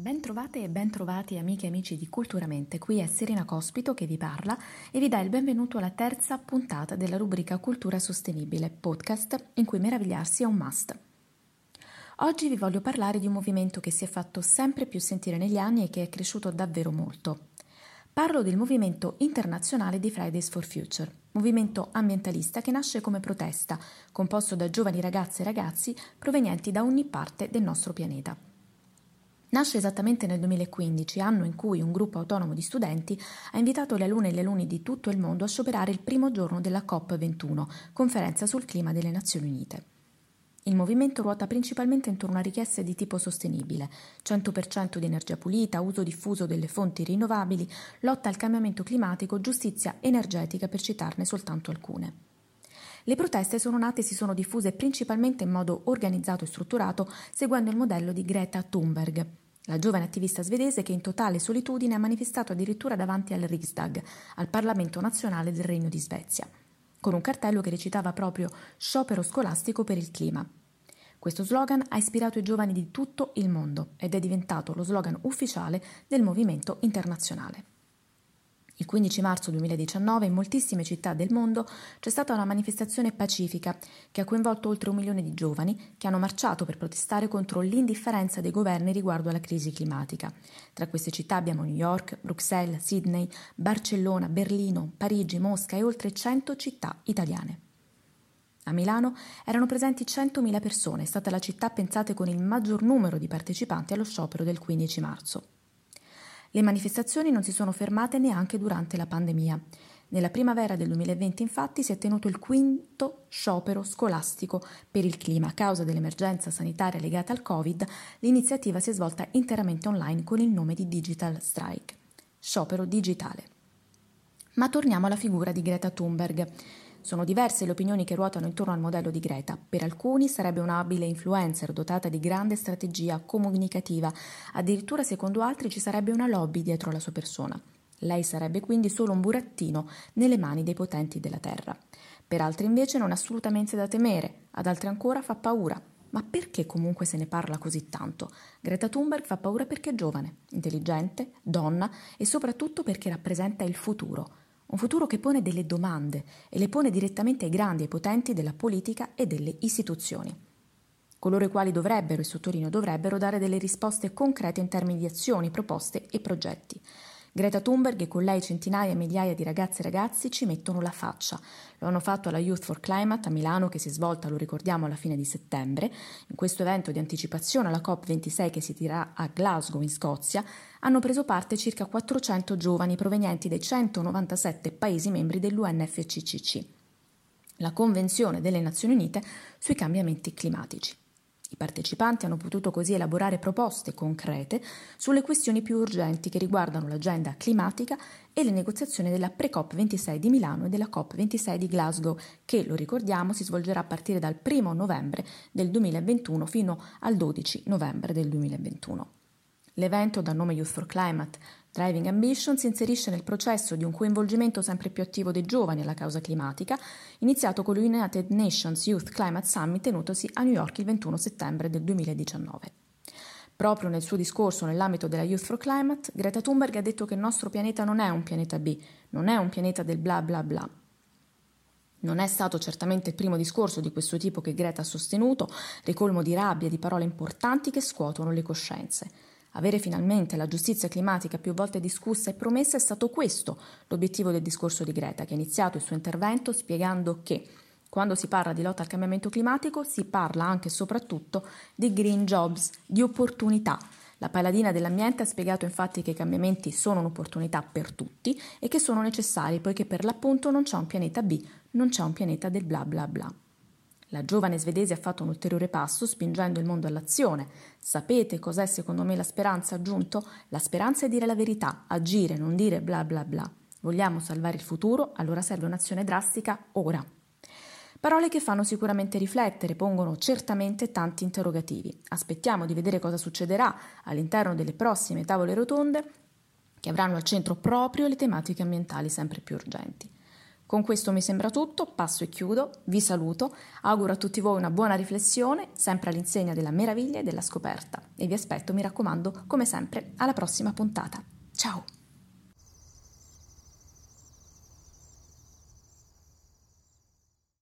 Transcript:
Bentrovate e bentrovati amiche e amici di Culturamente, qui è Serena Cospito che vi parla e vi dà il benvenuto alla terza puntata della rubrica Cultura Sostenibile, podcast in cui meravigliarsi è un must. Oggi vi voglio parlare di un movimento che si è fatto sempre più sentire negli anni e che è cresciuto davvero molto. Parlo del movimento internazionale di Fridays for Future, movimento ambientalista che nasce come protesta, composto da giovani ragazze e ragazzi provenienti da ogni parte del nostro pianeta. Nasce esattamente nel 2015, anno in cui un gruppo autonomo di studenti ha invitato le alunne e gli alunni di tutto il mondo a scioperare il primo giorno della COP21, conferenza sul clima delle Nazioni Unite. Il movimento ruota principalmente intorno a richieste di tipo sostenibile, 100% di energia pulita, uso diffuso delle fonti rinnovabili, lotta al cambiamento climatico, giustizia energetica per citarne soltanto alcune. Le proteste sono nate e si sono diffuse principalmente in modo organizzato e strutturato seguendo il modello di Greta Thunberg, la giovane attivista svedese che in totale solitudine ha manifestato addirittura davanti al Riksdag, al Parlamento nazionale del Regno di Svezia, con un cartello che recitava proprio Sciopero scolastico per il clima. Questo slogan ha ispirato i giovani di tutto il mondo ed è diventato lo slogan ufficiale del movimento internazionale. Il 15 marzo 2019 in moltissime città del mondo c'è stata una manifestazione pacifica che ha coinvolto oltre un milione di giovani che hanno marciato per protestare contro l'indifferenza dei governi riguardo alla crisi climatica. Tra queste città abbiamo New York, Bruxelles, Sydney, Barcellona, Berlino, Parigi, Mosca e oltre 100 città italiane. A Milano erano presenti 100.000 persone, è stata la città pensata con il maggior numero di partecipanti allo sciopero del 15 marzo. Le manifestazioni non si sono fermate neanche durante la pandemia. Nella primavera del 2020 infatti si è tenuto il quinto sciopero scolastico per il clima. A causa dell'emergenza sanitaria legata al Covid, l'iniziativa si è svolta interamente online con il nome di Digital Strike, sciopero digitale. Ma torniamo alla figura di Greta Thunberg. Sono diverse le opinioni che ruotano intorno al modello di Greta. Per alcuni sarebbe un'abile influencer dotata di grande strategia comunicativa, addirittura secondo altri ci sarebbe una lobby dietro la sua persona. Lei sarebbe quindi solo un burattino nelle mani dei potenti della Terra. Per altri invece non è assolutamente da temere, ad altri ancora fa paura. Ma perché comunque se ne parla così tanto? Greta Thunberg fa paura perché è giovane, intelligente, donna e soprattutto perché rappresenta il futuro un futuro che pone delle domande e le pone direttamente ai grandi e potenti della politica e delle istituzioni. Coloro i quali dovrebbero, e sottolineo dovrebbero, dare delle risposte concrete in termini di azioni, proposte e progetti. Greta Thunberg e con lei centinaia e migliaia di ragazze e ragazzi ci mettono la faccia. Lo hanno fatto alla Youth for Climate a Milano che si è svolta, lo ricordiamo, alla fine di settembre. In questo evento di anticipazione alla COP26 che si tirerà a Glasgow in Scozia hanno preso parte circa 400 giovani provenienti dai 197 Paesi membri dell'UNFCCC, la Convenzione delle Nazioni Unite sui cambiamenti climatici. I partecipanti hanno potuto così elaborare proposte concrete sulle questioni più urgenti che riguardano l'agenda climatica e le negoziazioni della pre-COP26 di Milano e della COP26 di Glasgow, che, lo ricordiamo, si svolgerà a partire dal 1 novembre del 2021 fino al 12 novembre del 2021. L'evento, dal nome Youth for Climate, Driving Ambition si inserisce nel processo di un coinvolgimento sempre più attivo dei giovani alla causa climatica, iniziato con l'United Nations Youth Climate Summit tenutosi a New York il 21 settembre del 2019. Proprio nel suo discorso nell'ambito della Youth for Climate, Greta Thunberg ha detto che il nostro pianeta non è un pianeta B, non è un pianeta del bla bla bla. Non è stato certamente il primo discorso di questo tipo che Greta ha sostenuto, ricolmo di rabbia e di parole importanti che scuotono le coscienze. Avere finalmente la giustizia climatica più volte discussa e promessa è stato questo l'obiettivo del discorso di Greta, che ha iniziato il suo intervento spiegando che quando si parla di lotta al cambiamento climatico si parla anche e soprattutto di green jobs, di opportunità. La paladina dell'ambiente ha spiegato infatti che i cambiamenti sono un'opportunità per tutti e che sono necessari poiché per l'appunto non c'è un pianeta B, non c'è un pianeta del bla bla bla. La giovane svedese ha fatto un ulteriore passo spingendo il mondo all'azione. Sapete cos'è secondo me la speranza? Aggiunto, la speranza è dire la verità, agire, non dire bla bla bla. Vogliamo salvare il futuro, allora serve un'azione drastica ora. Parole che fanno sicuramente riflettere, pongono certamente tanti interrogativi. Aspettiamo di vedere cosa succederà all'interno delle prossime tavole rotonde che avranno al centro proprio le tematiche ambientali sempre più urgenti. Con questo mi sembra tutto, passo e chiudo, vi saluto, auguro a tutti voi una buona riflessione, sempre all'insegna della meraviglia e della scoperta e vi aspetto, mi raccomando, come sempre, alla prossima puntata. Ciao!